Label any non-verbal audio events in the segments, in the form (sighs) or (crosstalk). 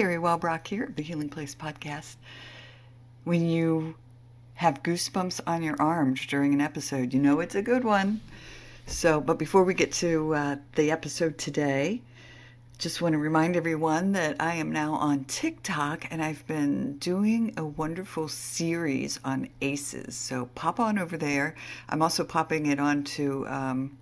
Terry Wellbrock here of the Healing Place podcast. When you have goosebumps on your arms during an episode, you know it's a good one. So, but before we get to uh, the episode today, just want to remind everyone that I am now on TikTok and I've been doing a wonderful series on ACEs. So pop on over there. I'm also popping it onto um,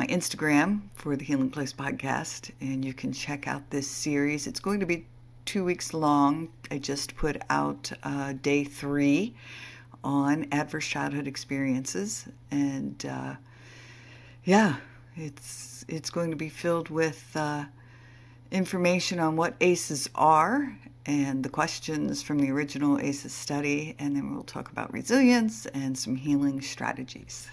my Instagram for the Healing Place podcast, and you can check out this series. It's going to be two weeks long. I just put out uh, day three on adverse childhood experiences, and uh, yeah, it's it's going to be filled with uh, information on what ACEs are and the questions from the original ACEs study, and then we'll talk about resilience and some healing strategies.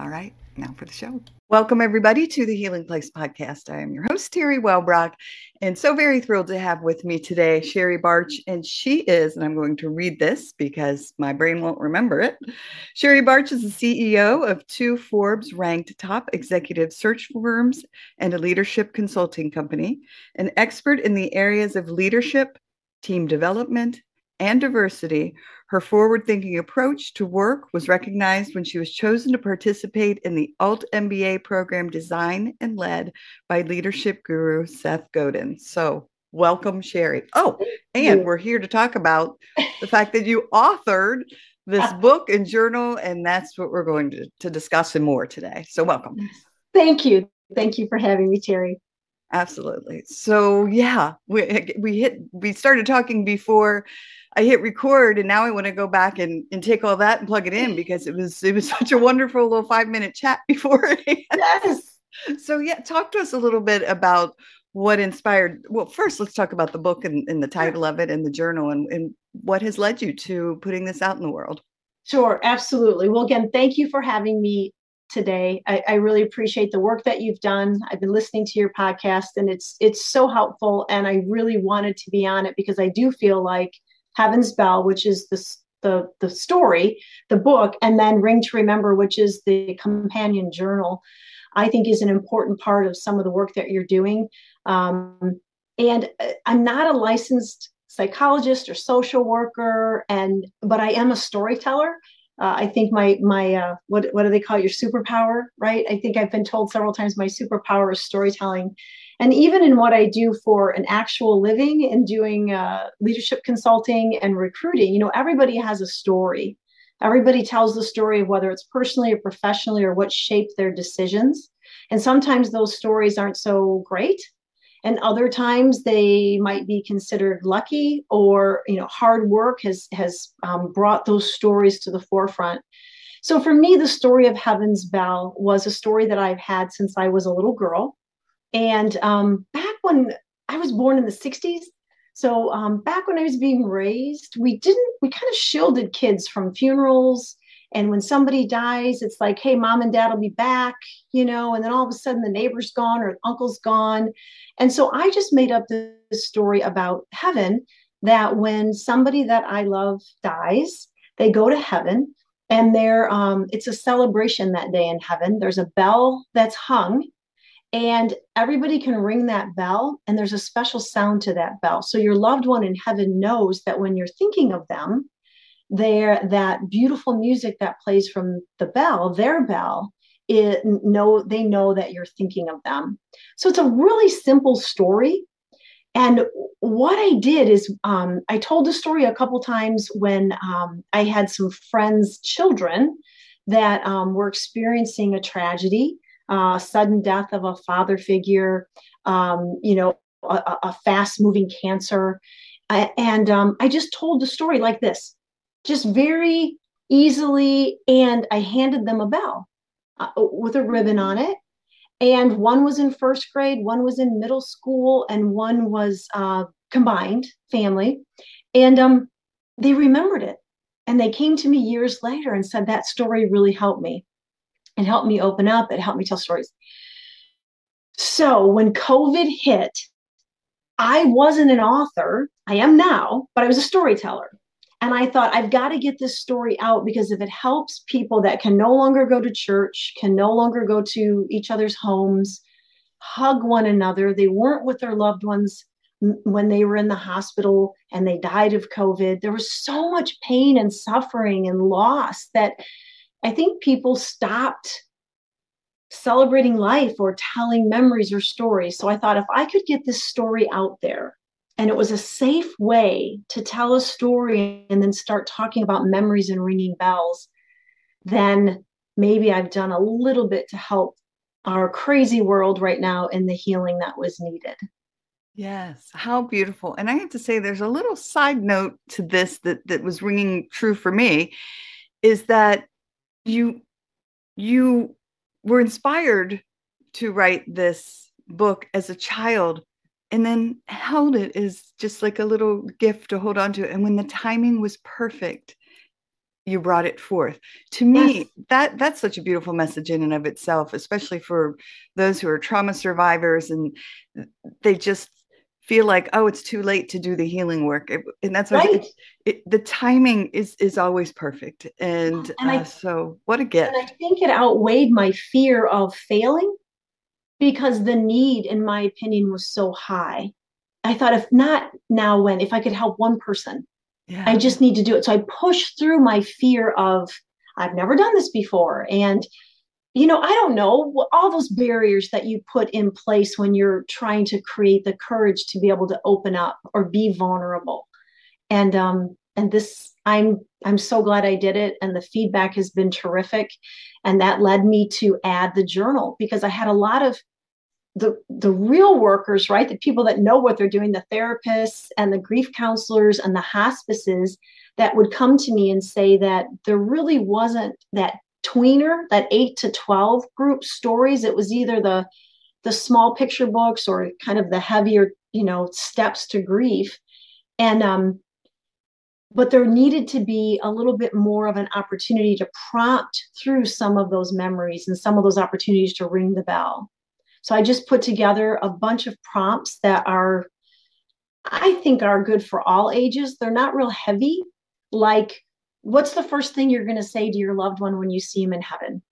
All right, now for the show. Welcome, everybody, to the Healing Place podcast. I am your host, Terry Wellbrock, and so very thrilled to have with me today Sherrie Barch. And she is, and I'm going to read this because my brain won't remember it. Sherrie Barch is the CEO of two Forbes ranked top executive search firms and a leadership consulting company, an expert in the areas of leadership, team development, and diversity, her forward thinking approach to work was recognized when she was chosen to participate in the Alt MBA program designed and led by leadership guru Seth Godin. So, welcome, Sherrie. Oh, and we're here to talk about the (laughs) fact that you authored this uh-huh. book and journal, and that's what we're going to, to discuss and more today. So, welcome. Thank you. Thank you for having me, Terry. Absolutely. So yeah, we (laughs) we hit we started talking before I hit record and now I want to go back and, and take all that and plug it in because it was it was (laughs) such a wonderful little five minute chat (laughs) before. Yes. So yeah, talk to us a little bit about what inspired well first let's talk about the book and, and the title of it and the journal and, and what has led you to putting this out in the world. Sure, absolutely. Well, again, thank you for having me today. I, I, really appreciate the work that you've done. I've been listening to your podcast and it's it's so helpful. And I really wanted to be on it because I do feel like Heaven's Bell, which is the, the, the story, the book, and then Ring to Remember, which is the companion journal, I think is an important part of some of the work that you're doing. Um, and uh, I'm not a licensed psychologist or social worker, and but I am a storyteller. Uh, I think my my uh, what what do they call it? your superpower, right? I think I've been told several times my superpower is storytelling, and even in what I do for an actual living and doing uh, leadership consulting and recruiting, you know, everybody has a story. Everybody tells the story of whether it's personally or professionally or what shaped their decisions. And sometimes those stories aren't so great. And other times they might be considered lucky or, you know, hard work has, has um, brought those stories to the forefront. So for me, the story of Heaven's Bell was a story that I've had since I was a little girl. And um, back when I was born in the 60s, so um, back when I was being raised, we didn't, we kind of shielded kids from funerals. And when somebody dies, it's like, hey, mom and dad will be back, you know, and then all of a sudden the neighbor's gone or uncle's gone. And so I just made up this story about heaven that when somebody that I love dies, they go to heaven and there um, it's a celebration that day in heaven. There's a bell that's hung and everybody can ring that bell and there's a special sound to that bell so your loved one in heaven knows that when you're thinking of them there that beautiful music that plays from the bell their bell it know they know that you're thinking of them. So it's a really simple story. And what i did is um, i told the story a couple times when um, i had some friends children that um, were experiencing a tragedy uh, sudden death of a father figure, um, you know, a, a fast moving cancer. I, and um, I just told the story like this, just very easily. And I handed them a bell uh, with a ribbon on it. And one was in first grade, one was in middle school, and one was uh, combined family. And um, they remembered it. And they came to me years later and said, That story really helped me. It helped me open up. It helped me tell stories. So when COVID hit, I wasn't an author. I am now, but I was a storyteller. And I thought, I've got to get this story out because if it helps people that can no longer go to church, can no longer go to each other's homes, hug one another, they weren't with their loved ones when they were in the hospital and they died of COVID. There was so much pain and suffering and loss that I think people stopped celebrating life or telling memories or stories. So I thought if I could get this story out there and it was a safe way to tell a story and then start talking about memories and ringing bells, then maybe I've done a little bit to help our crazy world right now in the healing that was needed. Yes, how beautiful. And I have to say there's a little side note to this that that was ringing true for me is that you you were inspired to write this book as a child and then held it as just like a little gift to hold on to and when the timing was perfect you brought it forth. To me yes. that that's such a beautiful message in and of itself especially for those who are trauma survivors and they just feel like oh it's too late to do the healing work. It, and that's right. It, it, the timing is is always perfect. And, and uh, I, so what a gift. And i think it outweighed my fear of failing because the need in my opinion was so high i thought if not now when if i could help one person yeah. i just need to do it so i pushed through my fear of i've never done this before and you know, I don't know, all those barriers that you put in place when you're trying to create the courage to be able to open up or be vulnerable. And um and this I'm I'm so glad I did it and the feedback has been terrific and that led me to add the journal because I had a lot of the the real workers, right? The people that know what they're doing, the therapists and the grief counselors and the hospices that would come to me and say that there really wasn't that tweener, that eight to 12 group stories. It was either the the small picture books or kind of the heavier, you know, steps to grief. And um, but there needed to be a little bit more of an opportunity to prompt through some of those memories and some of those opportunities to ring the bell. So I just put together a bunch of prompts that are, I think, are good for all ages. They're not real heavy, like what's the first thing you're going to say to your loved one when you see them in heaven?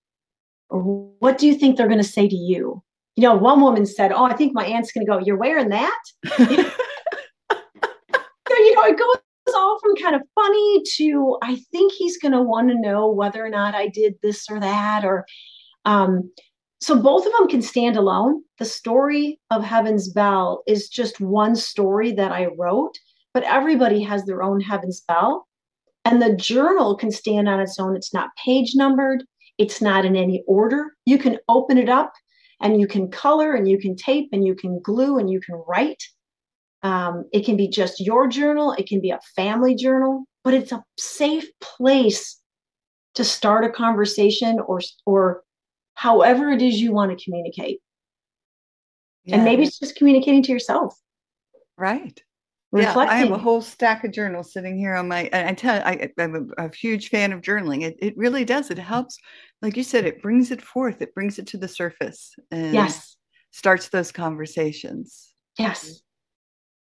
Or what do you think they're going to say to you? You know, one woman said, Oh, I think my aunt's going to go, You're wearing that? (laughs) you know, it goes all from kind of funny to I think he's going to want to know whether or not I did this or that. Or, um, so both of them can stand alone. The story of Heaven's Bell is just one story that I wrote, but everybody has their own Heaven's Bell. And the journal can stand on its own. It's not page numbered, it's not in any order. You can open it up and you can color and you can tape and you can glue and you can write. Um, it can be just your journal, it can be a family journal, but it's a safe place to start a conversation or or however it is you want to communicate. Yeah. And maybe it's just communicating to yourself. Right reflecting. Yeah, I have a whole stack of journals sitting here on my. I tell you, I, am a, a, huge fan of journaling. It it really does. It helps, like you said, it brings it forth. It brings it to the surface. And yes. Starts those conversations. Yes.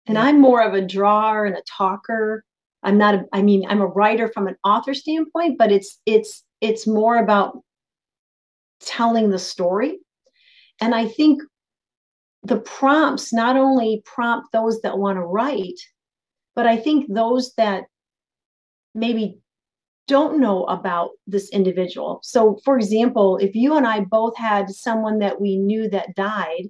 And. I'm more of a drawer and a talker. I'm not. A, I mean, I'm a writer from an author standpoint, but it's it's it's more about telling the story. And I think the prompts not only prompt those that want to write, but I think those that maybe don't know about this individual. So, for example, if you and I both had someone that we knew that died,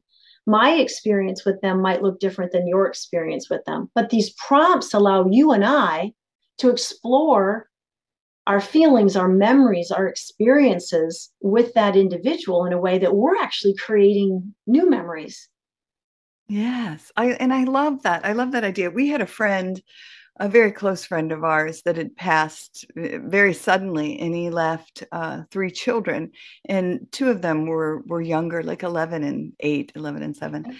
my experience with them might look different than your experience with them. But these prompts allow you and I to explore our feelings, our memories, our experiences with that individual in a way that we're actually creating new memories Yes. I and I love that. I love that idea. We had a friend, a very close friend of ours that had passed uh, very suddenly and he left uh, three children and two of them were were younger like 11 and 8, 11 and 7.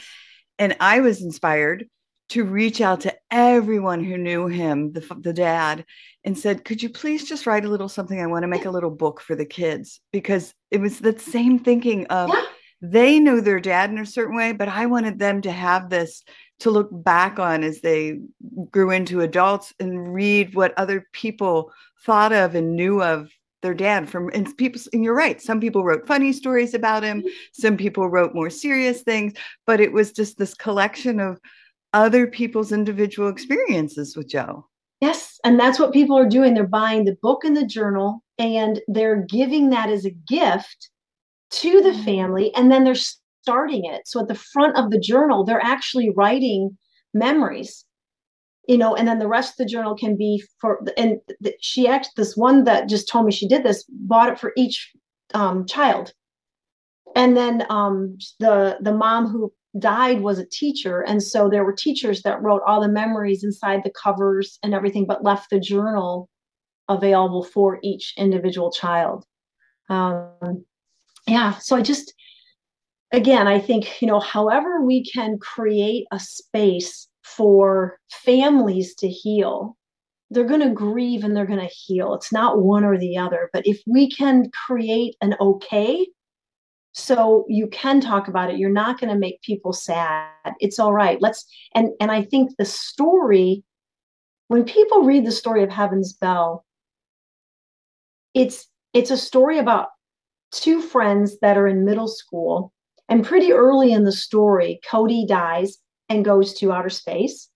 And I was inspired to reach out to everyone who knew him, the, the dad, and said, Could you please just write a little something? I want to make a little book for the kids because it was that same thinking of yeah they knew their dad in a certain way, but I wanted them to have this to look back on as they grew into adults and read what other people thought of and knew of their dad from and people and you're right some people wrote funny stories about him some people wrote more serious things but it was just this collection of other people's individual experiences with Joe. Yes. And that's what people are doing. They're buying the book and the journal and they're giving that as a gift to the mm. family. And then they're starting it. So at the front of the journal, they're actually writing memories you know and then the rest of the journal can be for and she actually this one that just told me she did this bought it for each um, child. And then um, the the mom who died was a teacher. And so there were teachers that wrote all the memories inside the covers and everything but left the journal available for each individual child. Um, yeah so i just again i think you know however we can create a space for families to heal they're going to grieve and they're going to heal. It's not one or the other but if we can create an okay so you can talk about it. You're not going to make people sad. It's all right. Let's and and i think the story when people read the story of heaven's bell it's it's a story about two friends that are in middle school and pretty early in the story cody dies and goes to outer space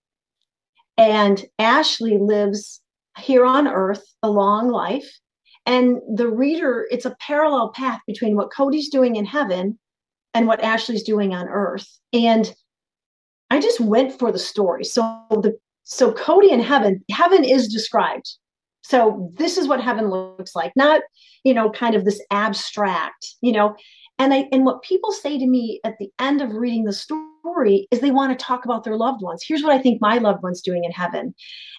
and ashley lives here on earth a long life and the reader, it's a parallel path between what Cody's doing in heaven and what Ashley's doing on earth. And I just went for the story. So the so Cody in heaven, heaven is described. So this is what heaven looks like, not, you know, kind of this abstract, you know. And I and what people say to me at the end of reading the story is they want to talk about their loved ones. Here's what I think my loved one's doing in heaven.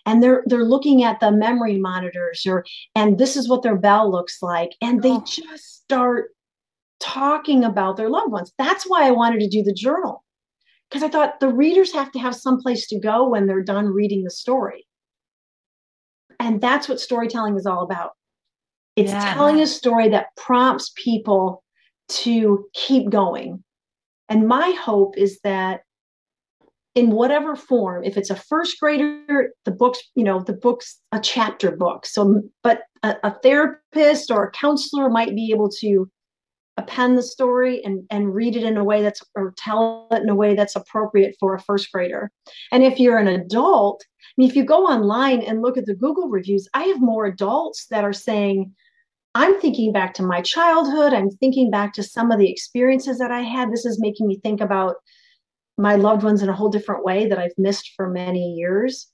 And they're they're looking at the memory monitors or and this is what their bell looks like. And they oh. just start talking about their loved ones. That's why I wanted to do the journal. Because I thought the readers have to have some place to go when they're done reading the story. And that's what storytelling is all about. It's yeah. telling a story that prompts people to keep going. And my hope is that in whatever form, if it's a first grader, the book's, you know, the book's a chapter book. So, but a, a therapist or a counselor might be able to append the story and, and read it in a way that's or tell it in a way that's appropriate for a first grader. And if you're an adult, I mean, if you go online and look at the Google reviews, I have more adults that are saying, I'm thinking back to my childhood. I'm thinking back to some of the experiences that I had. This is making me think about my loved ones in a whole different way that I've missed for many years.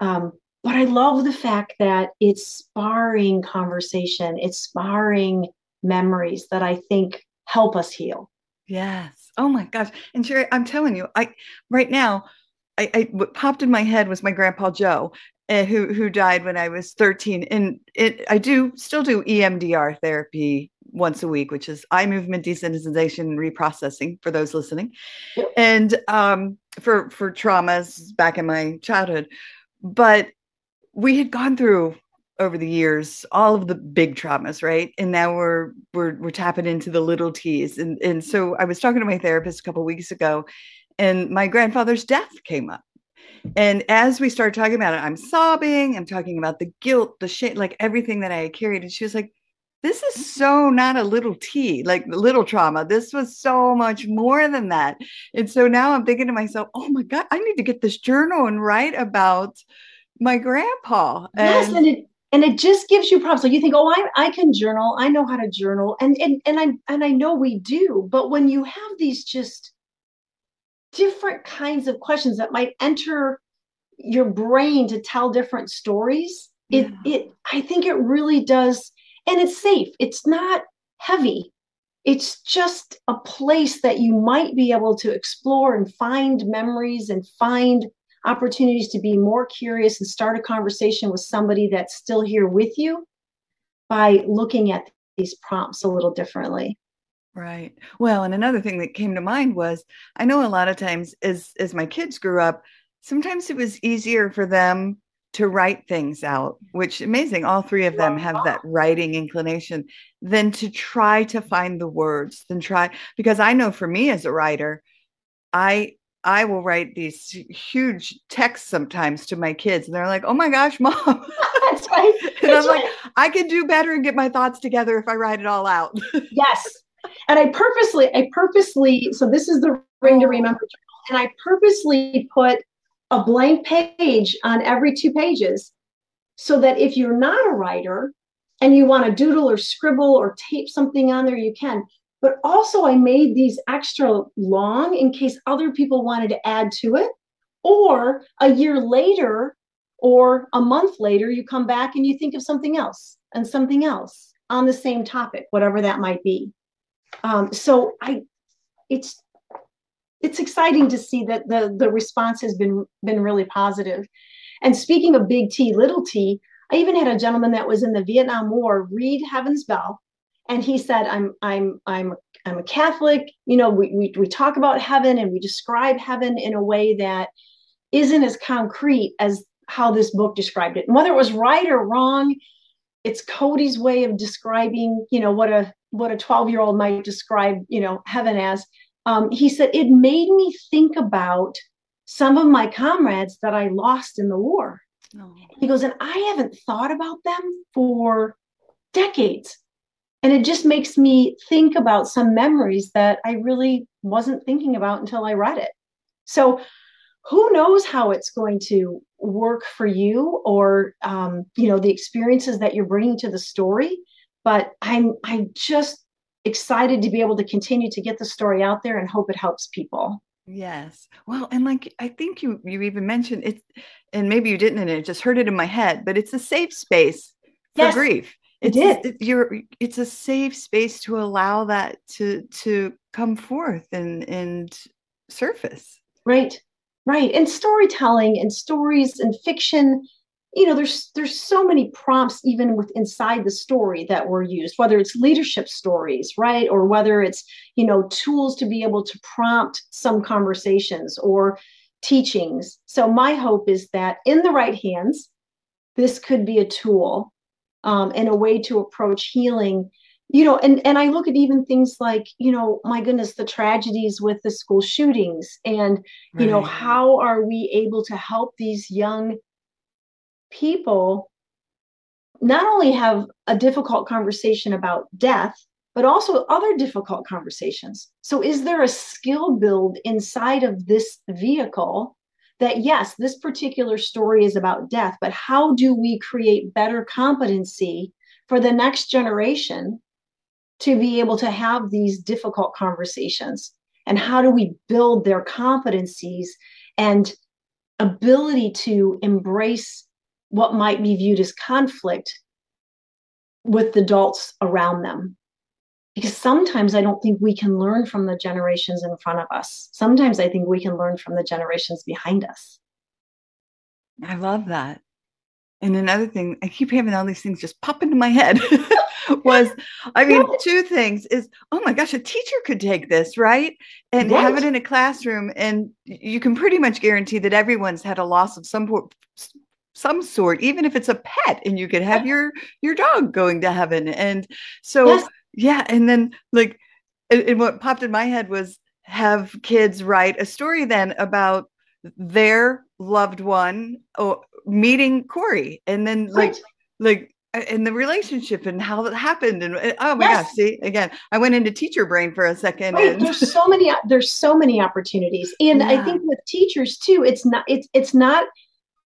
Um, but I love the fact that it's sparring conversation, it's sparring memories that I think help us heal. Yes. Oh my gosh. And Sherrie, I'm telling you, I right now, I, I what popped in my head was my grandpa Joe uh, who who died when I was 13. And it I do still do EMDR therapy once a week, which is eye movement desensitization and reprocessing for those listening, and um, for for traumas back in my childhood. But we had gone through over the years all of the big traumas right and now we're we're we're tapping into the little t's and and so i was talking to my therapist a couple weeks ago and my grandfather's death came up and as we started talking about it, I'm sobbing. I'm talking about the guilt, the shame, like everything that I had carried. And she was like, this is mm-hmm. so not a little T, like little trauma. This was so much more than that. And so now I'm thinking to myself, oh my God, I need to get this journal and write about my grandpa. And yes, and it and it just gives you prompts. Like you think, oh, I, I can journal. I know how to journal. And and and I and I know we do. But when you have these just different kinds of questions that might enter your brain to tell different stories. It yeah. it i think it really does and it's safe. It's not heavy. It's just a place that you might be able to explore and find memories and find opportunities to be more curious and start a conversation with somebody that's still here with you by looking at these prompts a little differently Right. Well, and another thing that came to mind was I know a lot of times as as my kids grew up, sometimes it was easier for them to write things out, which amazing. All three of them have that writing inclination, than to try to find the words, than try because I know for me as a writer, I I will write these huge texts sometimes to my kids, and they're like, "Oh my gosh, (laughs) mom!" That's right. and I'm right. like, I can do better and get my thoughts together if I write it all out. yes, and I purposely, I purposely, so this is the ring to remember, and I purposely put a blank page on every two pages so that if you're not a writer and you want to doodle or scribble or tape something on there, you can. But also, I made these extra long in case other people wanted to add to it. Or a year later or a month later, you come back and you think of something else and something else on the same topic, whatever that might be. Um, so I, it's it's exciting to see that the the response has been been really positive. And speaking of big T, little T, I even had a gentleman that was in the Vietnam War read Heaven's Bell, and he said, "I'm I'm I'm I'm a Catholic. You know, we we we talk about heaven and we describe heaven in a way that isn't as concrete as how this book described it. And whether it was right or wrong, it's Cody's way of describing, you know, what a what a 12 year old might describe, you know, heaven as. Um, he said it made me think about some of my comrades that I lost in the war. Oh. He goes, and I haven't thought about them for decades. And it just makes me think about some memories that I really wasn't thinking about until I read it. So who knows how it's going to work for you or um, you know the experiences that you're bringing to the story but i'm i'm just excited to be able to continue to get the story out there and hope it helps people. Yes. Well and like i think you you even mentioned it and maybe you didn't and it just heard it in my head but it's a safe space for yes, grief. it's it it, you're it's a safe space to allow that to to come forth and and surface. Right. Right. And storytelling and stories and fiction you know there's there's so many prompts even with inside the story that were used whether it's leadership stories right? Or whether it's you know tools to be able to prompt some conversations or teachings. So my hope is that in the right hands this could be a tool um, and a way to approach healing. You know and and i look at even things like you know my goodness the tragedies with the school shootings and you right. know how are we able to help these young people not only have a difficult conversation about death but also other difficult conversations so is there a skill build inside of this vehicle that yes this particular story is about death but how do we create better competency for the next generation to be able to have these difficult conversations? And how do we build their competencies and ability to embrace what might be viewed as conflict with the adults around them? Because sometimes I don't think we can learn from the generations in front of us. Sometimes I think we can learn from the generations behind us. I love that. And another thing, I keep having all these things just pop into my head. (laughs) was I (laughs) mean, two things is oh my gosh, a teacher could take this, right? And right. have it in a classroom and you can pretty much guarantee that everyone's had a loss of some some sort, even if it's a pet, and you could have your your dog going to heaven. And so yes. yeah, and then like and what popped in my head was have kids write a story then about their loved one or oh, meeting Corey and then like right. like in the relationship and how that happened and oh my yes. gosh see again i went into teacher brain for a second right. and... there's so many there's so many opportunities and yeah. i think with teachers too it's not it's it's not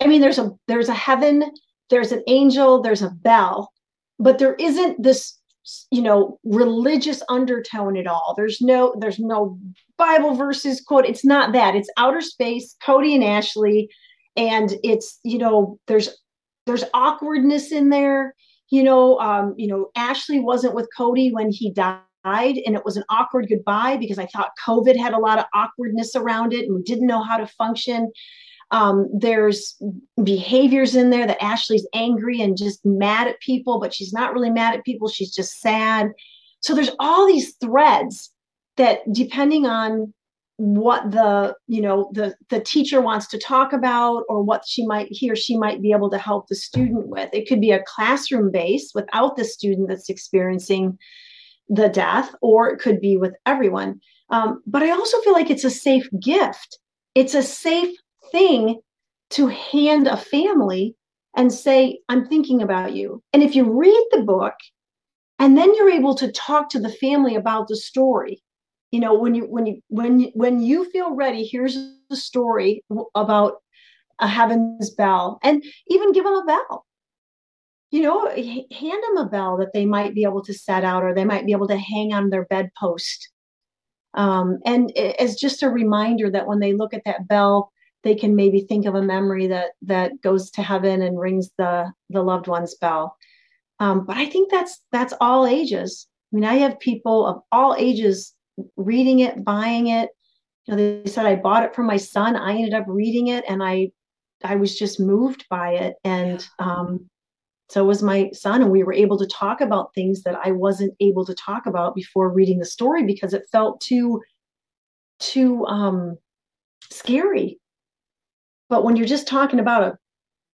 i mean there's a there's a heaven there's an angel there's a bell but there isn't this you know religious undertone at all there's no there's no bible verses quote it's not that it's outer space cody and ashley and it's you know there's there's awkwardness in there. You know, um, you know, Ashley wasn't with Cody when he died, and it was an awkward goodbye because I thought COVID had a lot of awkwardness around it, and we didn't know how to function. Um, there's behaviors in there that Ashley's angry and just mad at people, but she's not really mad at people. She's just sad. So there's all these threads that, depending on what the you know the the teacher wants to talk about or what she might he or she might be able to help the student with it could be a classroom base without the student that's experiencing the death or it could be with everyone um, but i also feel like it's a safe gift it's a safe thing to hand a family and say i'm thinking about you. And if you read the book and then you're able to talk to the family about the story you know when you when you when you, when you feel ready here's the story about a heaven's bell and even give them a bell. You know hand them a bell that they might be able to set out or they might be able to hang on their bedpost. Um, and as just a reminder that when they look at that bell they can maybe think of a memory that that goes to heaven and rings the the loved one's bell. Um, but i think that's that's all ages. I mean i have people of all ages reading it buying it. You know they said i bought it for my son. I ended up reading it and i i was just moved by it. And um, so was my son and we were able to talk about things that i wasn't able to talk about before reading the story because it felt too too um scary but when you're just talking about a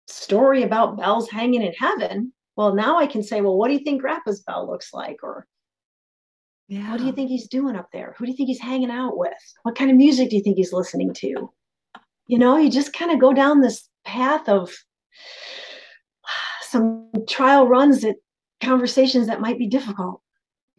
story about bells hanging in heaven well now i can say well what do you think grandpa's bell looks like or yeah. what do you think he's doing up there who do you think he's hanging out with what kind of music do you think he's listening to you know you just kind of go down this path of (sighs) some trial runs at conversations that might be difficult.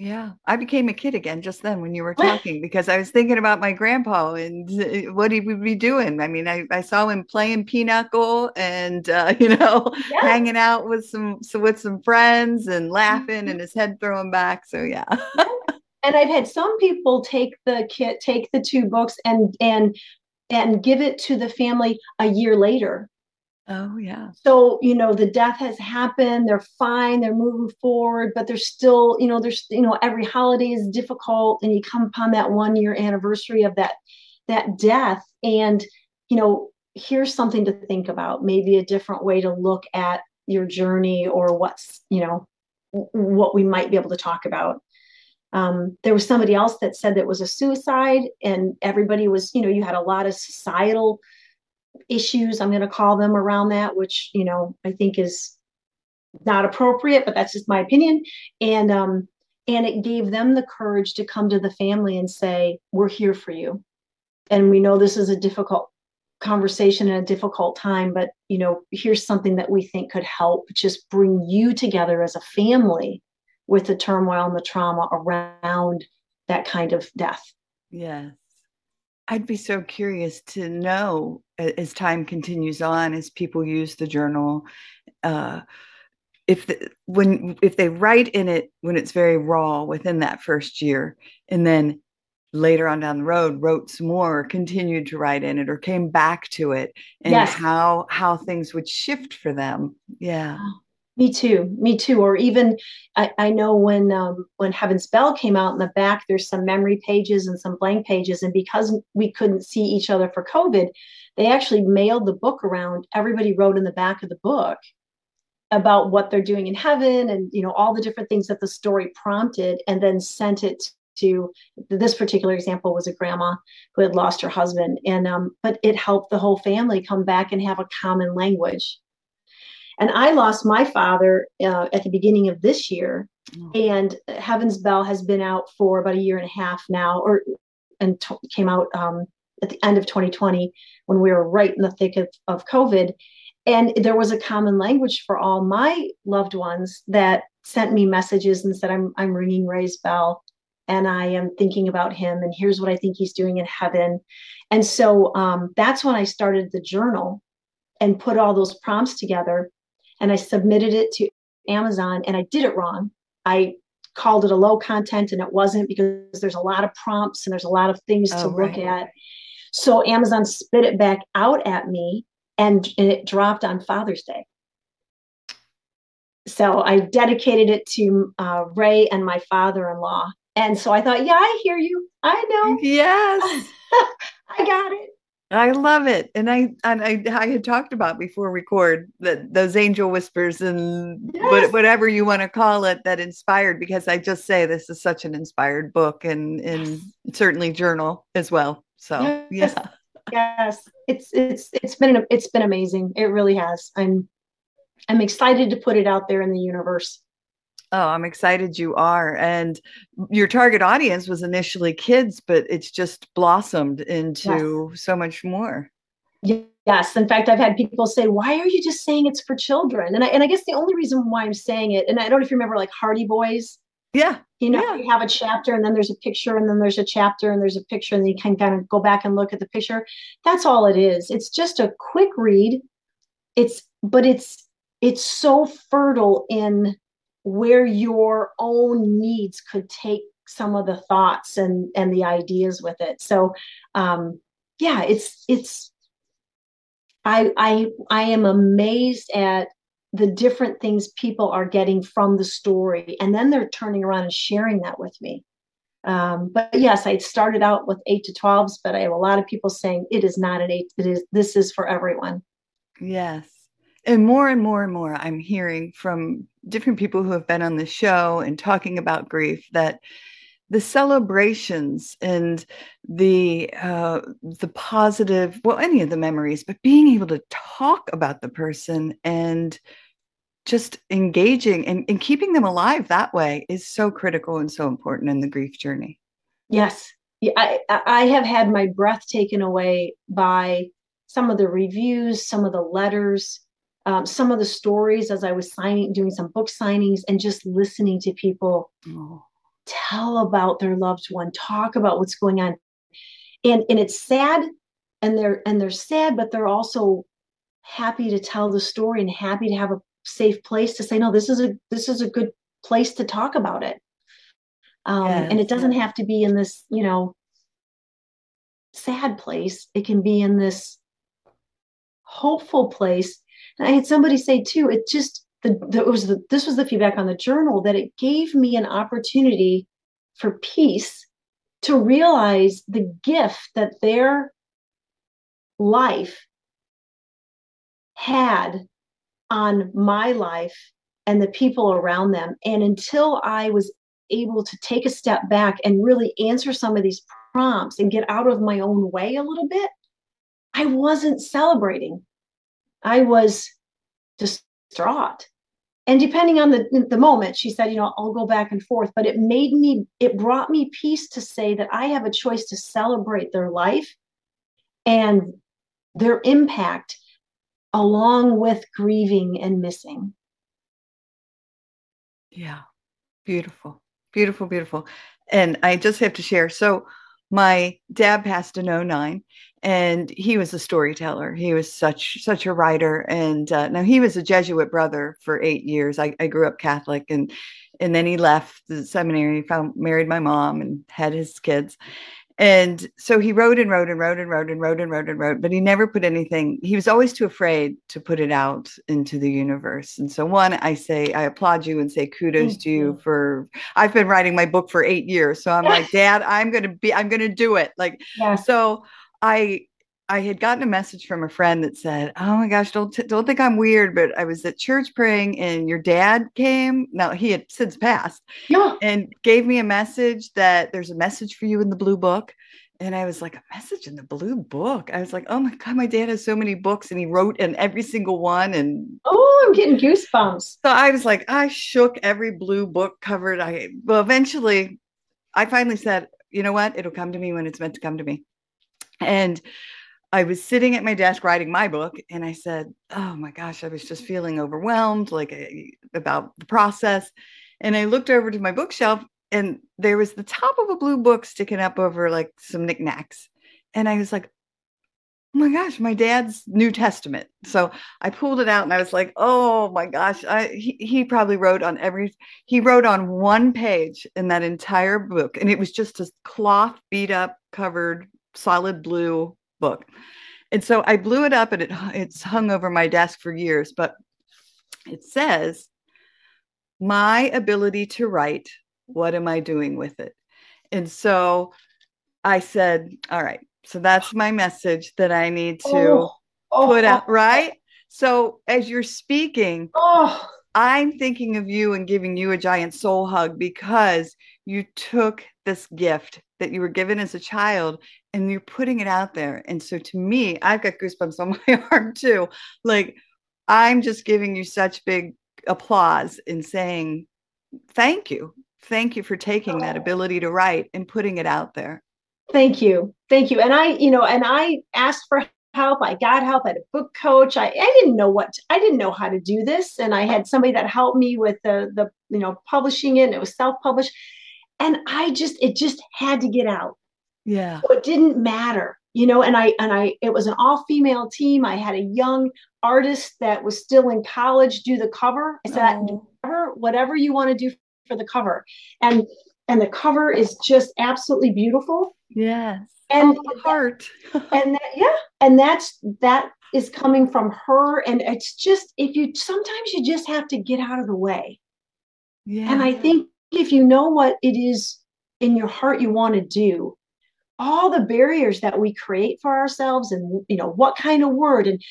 Yeah, I became a kid again just then when you were (laughs) talking because I was thinking about my grandpa and uh, what he would be doing. I mean, I, I saw him playing pinochle and uh, (laughs) you know yeah. hanging out with some so with some friends and laughing mm-hmm. and his head throwing back. So yeah. and I've had some people take the kit, take the two books and and and give it to the family a year later Oh, yeah. So, you know, the death has happened, they're fine, they're moving forward, but there's still, you know, there's, you know, every holiday is difficult and you come upon that one year anniversary of that that death and, you know, here's something to think about, maybe a different way to look at your journey or what's, you know, what we might be able to talk about. Um, there was somebody else that said that was a suicide and everybody was, you know, you had a lot of societal issues i'm going to call them around that which you know i think is not appropriate but that's just my opinion. And um and it gave them the courage to come to the family and say we're here for you. And we know this is a difficult conversation and a difficult time but you know here's something that we think could help just bring you together as a family with the turmoil and the trauma around that kind of death. Yes I'd be so curious to know as time continues on, as people use the journal, uh, if the, when if they write in it when it's very raw within that first year, and then later on down the road wrote some more, or continued to write in it, or came back to it, and yes. how how things would shift for them. Yeah. Me too. Me too. Or even I, I know when um, when Heaven's Bell came out in the back, there's some memory pages and some blank pages, and because we couldn't see each other for COVID, they actually mailed the book around. Everybody wrote in the back of the book about what they're doing in heaven and you know all the different things that the story prompted, and then sent it to this particular example was a grandma who had lost her husband and um, but it helped the whole family come back and have a common language and I lost my father uh, at the beginning of this year, oh. and Heaven's Bell has been out for about a year and a half now, or and t- came out um, at the end of 2020 when we were right in the thick of, of COVID. And there was a common language for all my loved ones that sent me messages and said, "I'm I'm ringing Ray's bell." and I am thinking about him, and here's what I think he's doing in heaven. And so um, that's when I started the journal and put all those prompts together and I submitted it to Amazon and I did it wrong. I called it a low content and it wasn't because there's a lot of prompts and there's a lot of things oh, to right. look at. So Amazon spit it back out at me and, and it dropped on Father's Day. So I dedicated it to uh, Ray and my father in law. And so I thought, yeah, I hear you. I know. Yes. (laughs) I got it. I love it, and I and I, I had talked about before record that those angel whispers and yes. whatever you want to call it that inspired because I just say this is such an inspired book and and certainly journal as well. So yes. yeah, (laughs) yes, it's it's it's been it's been amazing. It really has. I'm I'm excited to put it out there in the universe. Oh, I'm excited you are. And your target audience was initially kids, but it's just blossomed into yes. so much more. Yes. In fact, I've had people say, why are you just saying it's for children? And I, and I guess the only reason why I'm saying it, and I don't know if you remember like Hardy Boys, Yeah. You know, yeah. you have a chapter and then there's a picture and then there's a chapter and there's a picture and you can kind of go back and look at the picture. That's all it is. It's just a quick read. It's but it's it's so fertile in where your own needs could take some of the thoughts and and the ideas with it. So um yeah, it's it's I I I am amazed at the different things people are getting from the story and then they're turning around and sharing that with me. Um, but yes i started out with 8 to 12s but i have a lot of people saying it is not an 8 it is this is for everyone. Yes and more and more and more i'm hearing from different people who have been on the show and talking about grief that the celebrations and the uh, the positive well any of the memories but being able to talk about the person and just engaging and, and keeping them alive that way is so critical and so important in the grief journey. Yes. Yeah, I, I have had my breath taken away by some of the reviews some of the letters um, some of the stories as i was signing doing some book signings and just listening to people oh tell about their loved one, talk about what's going on. And and it's sad and they're and they're sad, but they're also happy to tell the story and happy to have a safe place to say, no, this is a this is a good place to talk about it. Um, yes. and it doesn't have to be in this, you know, sad place. It can be in this hopeful place. And I had somebody say too, it just the, the was the, this was the feedback on the journal that it gave me an opportunity for peace to realize the gift that their life had on my life and the people around them. And until I was able to take a step back and really answer some of these prompts and get out of my own way a little bit, I wasn't celebrating. I was distraught. And depending on the the moment she said you know i'll go back and forth but it made me it brought me peace to say that i have a choice to celebrate their life and their impact along with grieving and missing. Yeah. Beautiful. Beautiful beautiful. And i just have to share. So my dad passed in 09 and he was a storyteller. He was such such a writer. And uh, now he was a jesuit brother for eight years. I, I grew up catholic and and then he left the seminary found married my mom and had his kids and so he wrote and wrote and wrote and wrote and wrote and wrote and wrote but he never put anything he was always too afraid to put it out into the universe. And so one i say i applaud you and say kudos to you. for i've been writing my book for eight years so i'm like (laughs) dad i'm gonna be i'm gonna do it. Like yeah. so I I had gotten a message from a friend that said, "Oh my gosh, don't t- don't think I'm weird, but I was at church praying, and your dad came. Now he had since passed, yeah, and gave me a message that there's a message for you in the blue book." And I was like, "A message in the blue book?" I was like, "Oh my god, my dad has so many books, and he wrote in every single one." And oh, I'm getting goosebumps. So I was like, I shook every blue book covered. I well, eventually, I finally said, "You know what? It'll come to me when it's meant to come to me." And I was sitting at my desk writing my book, and I said, Oh my gosh, I was just feeling overwhelmed, like eh, about the process. And I looked over to my bookshelf, and there was the top of a blue book sticking up over like some knickknacks. And I was like, Oh my gosh, my dad's New Testament. So I pulled it out and I was like, oh my gosh, I, he, he probably wrote on every, he wrote on one page in that entire book. And it was just a cloth beat up covered solid blue book. And so I blew it up and it it's hung over my desk for years, but it says my ability to write, what am I doing with it? And so I said, all right, so that's my message that I need to oh, oh, put out, oh, right? So as you're speaking, oh. I'm thinking of you and giving you a giant soul hug because you took this gift that you were given as a child and you're putting it out there. And so to me, I've got goosebumps on (laughs) my arm too. Like I'm just giving you such big applause and saying thank you. Thank you for taking that oh. ability to write and putting it out there. Thank you. Thank you. And I, you know, and I asked for help. I got help. I had a book coach. I, I didn't know what to, I didn't know how to do this, and I had somebody that helped me with the the you know publishing it. And it was self published, and I just it just had to get out. Yeah, so it didn't matter, you know. And I and I it was an all female team. I had a young artist that was still in college do the cover. I said, oh. whatever, whatever you want to do for the cover, and and the cover is just absolutely beautiful. Yes and oh, heart (laughs) and that, yeah and that's that is coming from her and it's just if you sometimes you just have to get out of the way yeah and i think if you know what it is in your heart you want to do all the barriers that we create for ourselves and you know what kind of word and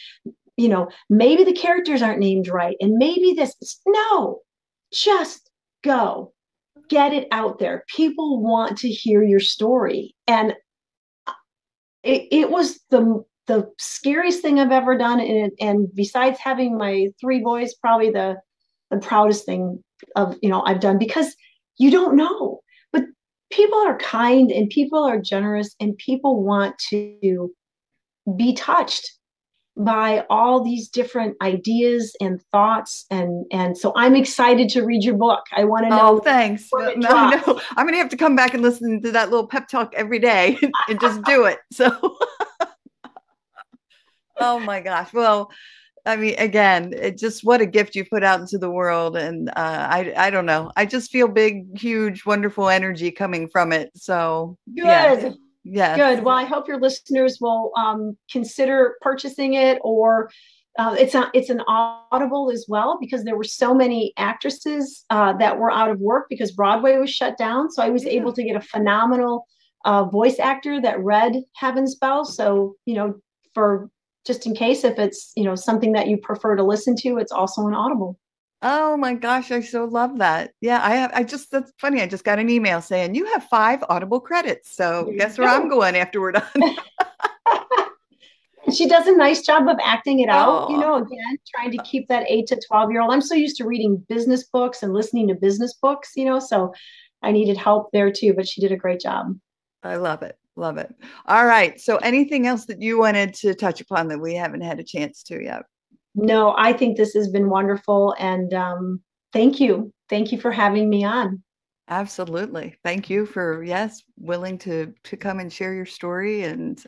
you know maybe the characters aren't named right and maybe this no just go get it out there people want to hear your story and uh, it, it was the the scariest thing I've ever done. And, and besides having my three boys, probably the the proudest thing of you know I've done because you don't know. People are kind and people are generous and people want to be touched by all these different ideas and thoughts. And and so i'm excited to read your book. I want to know oh thanks. no, no, i'm gonna have to come back and listen to that little pep talk every day (laughs) and just do it so. (laughs) (laughs) Oh my gosh. Well I mean, again, it just what a gift you put out into the world, and uh, I I don't know. I just feel big, huge, wonderful energy coming from it. So good. Yeah. Yeah. Good. Well, I hope your listeners will um, consider purchasing it or uh, it's a, it's an audible as well because there were so many actresses uh, that were out of work because Broadway was shut down. So I was yeah. able to get a phenomenal uh, voice actor that read Heaven's Bell. So you know, for just in case if it's you know something that you prefer to listen to, it's also an audible. Oh my gosh, I so love that. Yeah, I have. I just that's funny. I just got an email saying you have five Audible credits. So guess where I'm going after we're done. (laughs) (laughs) she does a nice job of acting it out. Oh. You know, oh. again, trying to keep that eight to twelve year old. I'm so used to reading business books and listening to business books. You know, so I needed help there too. But she did a great job. I love it. Love it. All right. So, anything else that you wanted to touch upon that we haven't had a chance to yet? no, I think this has been wonderful. And um, thank you. Thank you for having me on. Absolutely. Thank you for, yes, willing to, to come and share your story. And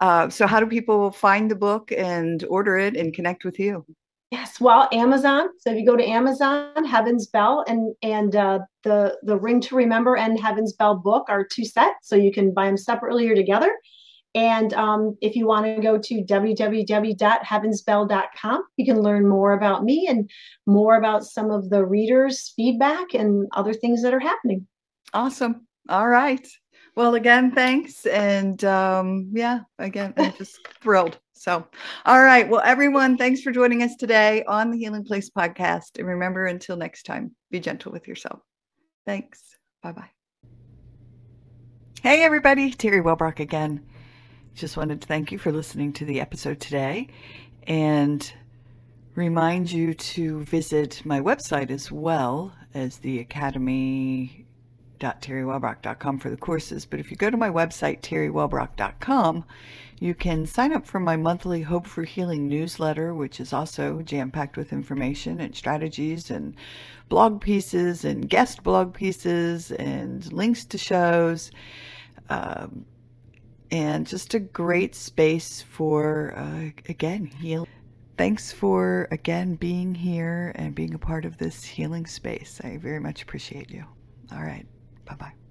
uh, so, how do people find the book and order it and connect with you? Yes, well, Amazon. So if you go to Amazon, Heaven's Bell and and uh, the the Ring to Remember and Heaven's Bell book are two sets, so you can buy them separately or together. And um, if you want to go to www.heavensbell.com, you can learn more about me and more about some of the readers' feedback and other things that are happening. Awesome. All right. Well, again, thanks. And um, yeah, again, I'm just thrilled. So, all right. Well, everyone, thanks for joining us today on the Healing Place podcast. And remember, until next time, be gentle with yourself. Thanks. Bye bye. Hey, everybody. Terri Wellbrock again. Just wanted to thank you for listening to the episode today and remind you to visit my website as well as the academy.terriwellbrock.com for the courses. But if you go to my website, terrywellbrock.com, you can sign up for my monthly Hope for Healing newsletter, which is also jam packed with information and strategies and blog pieces and guest blog pieces and links to shows. Um, and just a great space for, uh, again, healing. Thanks for, again, being here and being a part of this healing space. I very much appreciate you. All right. Bye bye.